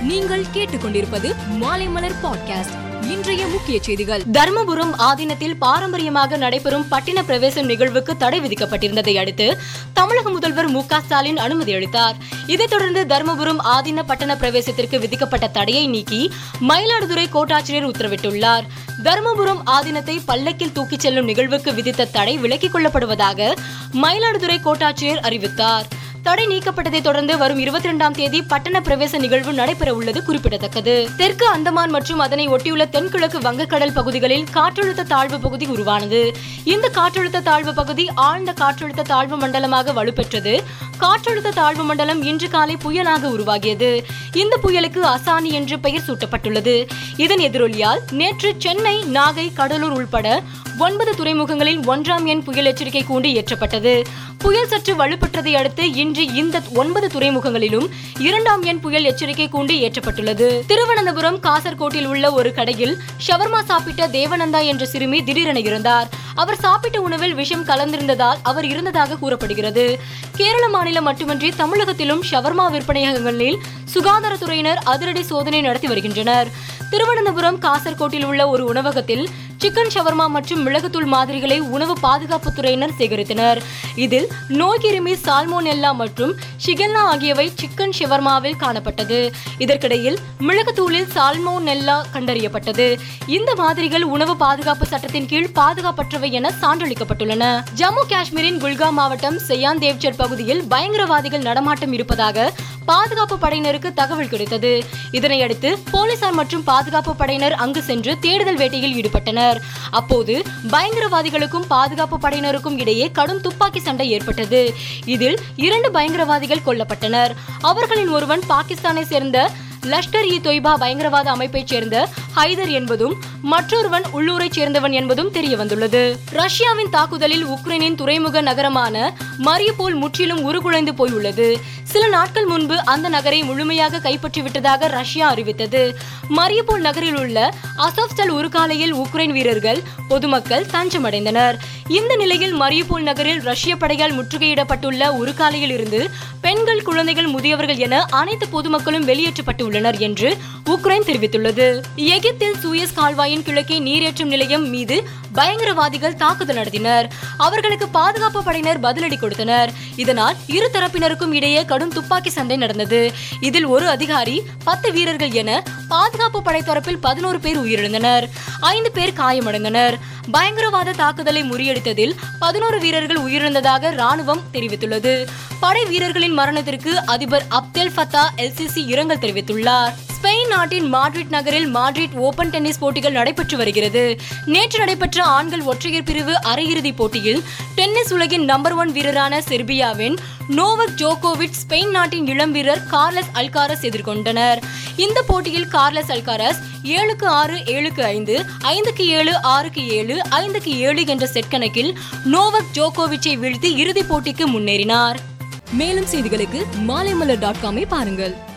நீங்கள் கேட்டுக்கொண்டிருப்பது மாலைமலர் பாட்காஸ்ட் இன்றைய முக்கிய செய்திகள். தர்மபுரம் ஆதீனத்தில் பாரம்பரியமாக நடைபெறும் பட்டின பிரவேசம் நிகழ்வுக்கு தடை விதிக்கப்பட்டிருந்ததை அடுத்து தமிழக முதல்வர் மு க ஸ்டாலின் அனுமதி அளித்தார். இதைத் தொடர்ந்து தர்மபுரம் ஆதீன பட்டண பிரவேசத்திற்கு விதிக்கப்பட்ட தடையை நீக்கி மயிலாடுதுறை கோட்டாட்சியர் உத்தரவிட்டுள்ளார். தர்மபுரம் ஆதீனத்தை பல்லக்கில் தூக்கிச் செல்லும் நிகழ்வுக்கு விதித்த தடை விலக்கிக் கொள்ளப்படுவதாக மயிலாடுதுறை கோட்டாட்சியர் அறிவித்தார். தடை நீக்கப்பட்டதை தொடர்ந்து வரும் இருபத்தி இரண்டாம் தேதி பட்டண பிரவேச நிகழ்வு நடைபெற உள்ளது குறிப்பிடத்தக்கது. தெற்கு அந்தமான் மற்றும் அதனை ஒட்டியுள்ள தென்கிழக்கு வங்கக்கடல் பகுதிகளில் காற்றழுத்த தாழ்வு பகுதி உருவானது. இந்த காற்றழுத்த தாழ்வு பகுதி ஆழ்ந்த காற்றழுத்த தாழ்வு மண்டலமாக வலுப்பெற்றது. காற்றழுத்த தாழ்வு மண்டலம் இன்று காலை புயலாக உருவாகியது. இந்த புயலுக்கு அசானி என்று பெயர் சூட்டப்பட்டுள்ளது. இதன் எதிரொலியால் நேற்று சென்னை நாகை கடலூர் உள்பட ஒன்பது துறைமுகங்களில் ஒன்றாம் எண் புயல் எச்சரிக்கை கூண்டு ஏற்றப்பட்டது புயல் சற்று வலுப்பெற்றதை அடுத்து இன்று இந்த ஒன்பது துறைமுகங்களிலும் இரண்டாம் எண் புயல் எச்சரிக்கை கூண்டு ஏற்றப்பட்டுள்ளது திருவனந்தபுரம் காசர்கோட்டில் உள்ள ஒரு கடையில் ஷவர்மா சாப்பிட்ட தேவனந்தா என்ற சிறுமி திடீரென இருந்தார் அவர் சாப்பிட்ட உணவில் விஷம் கலந்திருந்ததால் அவர் இருந்ததாக கூறப்படுகிறது. கேரள மாநிலம் மட்டுமின்றி தமிழகத்திலும் ஷவர்மா விற்பனையகங்களில் சுகாதாரத்துறையினர் அதிரடி சோதனை நடத்தி வருகின்றனர். திருவனந்தபுரம் காசர்கோட்டில் உள்ள ஒரு உணவகத்தில் சிக்கன் ஷவர்மா மற்றும் மிளகுத்தூள் மாதிரிகளை உணவு பாதுகாப்பு துறையினர் சேகரித்தனர். இதில் நோய்க்கிருமி சால்மோனெல்லா மற்றும் ஷிகெல்லா ஆகியவை சிக்கன் ஷவர்மாவில் காணப்பட்டது. இதற்கிடையில் மிளகுத்தூளில் சால்மோனெல்லா கண்டறியப்பட்டது. இந்த மாதிரிகள் உணவு பாதுகாப்பு சட்டத்தின் கீழ் பாதுகாப்பற்றவை என சான்றளிக்கப்பட்டுள்ளன. ஜம்மு காஷ்மீரின் குல்காம் மாவட்டம் செய்யான் தேவ்சர் பகுதியில் பயங்கரவாதிகள் நடமாட்டம் இருப்பதாக பாதுகாப்பு படையினருக்கு தகவல் கிடைத்தது. இதனையடுத்து போலீசார் மற்றும் பாதுகாப்பு படையினர் அங்கு சென்று தேடுதல் வேட்டையில் ஈடுபட்டனர். அப்போது பயங்கரவாதிகளுக்கும் பாதுகாப்பு படையினருக்கும் இடையே கடும் துப்பாக்கி சண்டை ஏற்பட்டது. இதில் இரண்டு பயங்கரவாதிகள் கொல்லப்பட்டனர். அவர்களின் ஒருவன் பாகிஸ்தானை சேர்ந்த லஷ்கர் இ தொய்பா பயங்கரவாத அமைப்பைச் சேர்ந்த ஹைதர் என்பதும் மற்றொருவன் உள்ளூரைச் சேர்ந்தவன் என்பதும் தெரிய வந்துள்ளது ரஷ்யாவின் தாக்குதலில் உக்ரைனின் துறைமுக நகரமான மரியபோல் முற்றிலும் உருகுலைந்து போயுள்ளது. சில நாட்கள் முன்பு அந்த நகரை முழுமையாக கைப்பற்றிவிட்டதாக ரஷ்யா அறிவித்தது. மரியபோல் நகரில் உள்ள அசோவ்ஸ்டல் உருக்காலையில் உக்ரைன் வீரர்கள் பொதுமக்கள் தஞ்சமடைந்தனர். இந்த நிலையில் மரியபோல் நகரில் ரஷ்ய படையால் முற்றுகையிடப்பட்டுள்ள உருக்காலையில் இருந்து பெண்கள் குழந்தைகள் முதியவர்கள் என அனைத்து பொதுமக்களும் வெளியேற்றப்பட்டுள்ளனர் என்று உக்ரைன் தெரிவித்துள்ளது. எகிப்தில் சூயஸ் கால்வாயின் கிழக்கே நீரேற்றும் நிலையம் மீது பயங்கரவாதிகள் தாக்குதல் நடத்தினர். அவர்களுக்கு பாதுகாப்பு படையினர் பதிலடி கொடுத்தனர். இதனால் இரு தரப்பினருக்கும் இடையே கடும் துப்பாக்கி சண்டை நடந்தது. இதில் ஒரு அதிகாரி பத்து வீரர்கள் என பாதுகாப்பு படை தரப்பில் பதினோரு பேர் உயிரிழந்தனர். ஐந்து பேர் காயமடைந்தனர். பயங்கரவாத தாக்குதலை முறியடித்ததில் பதினோரு வீரர்கள் உயிரிழந்ததாக ராணுவம் தெரிவித்துள்ளது. படை வீரர்களின் மரணத்திற்கு அதிபர் அப்தெல் ஃபத்தா எல்சிசி இரங்கல் தெரிவித்துள்ளார். ஸ்பெயின் ஸ்பெயின் நாட்டின் மாட்ரிட் நகரில் மாட்ரிட் ஓபன் டென்னிஸ் போட்டிகள் நடைபெற்று வருகிறது. நேற்று நடைபெற்ற ஆண்கள் ஒற்றையர் பிரிவு அரையிறுதிப் போட்டியில் டென்னிஸ் உலகின் நம்பர் ஒன் வீரரான செர்பியாவின் நோவக் ஜோகோவிச் ஸ்பெயின் நாட்டின் இளம் வீரர் கார்லஸ் அல்காரஸ் எதிர்கொண்டனர். இந்த போட்டியில் கார்லஸ் அல்காரஸ் ஏழுக்கு ஆறு ஏழுக்கு ஐந்து ஐந்துக்கு ஏழு ஆறுக்கு ஏழு ஐந்துக்கு ஏழு என்ற செட் கணக்கில் நோவக் ஜோகோவிச்சை வீழ்த்தி இறுதிப் போட்டிக்கு முன்னேறினார். மேலும் செய்திகளுக்கு மாலைமலர் டாட் காமை பாருங்கள்.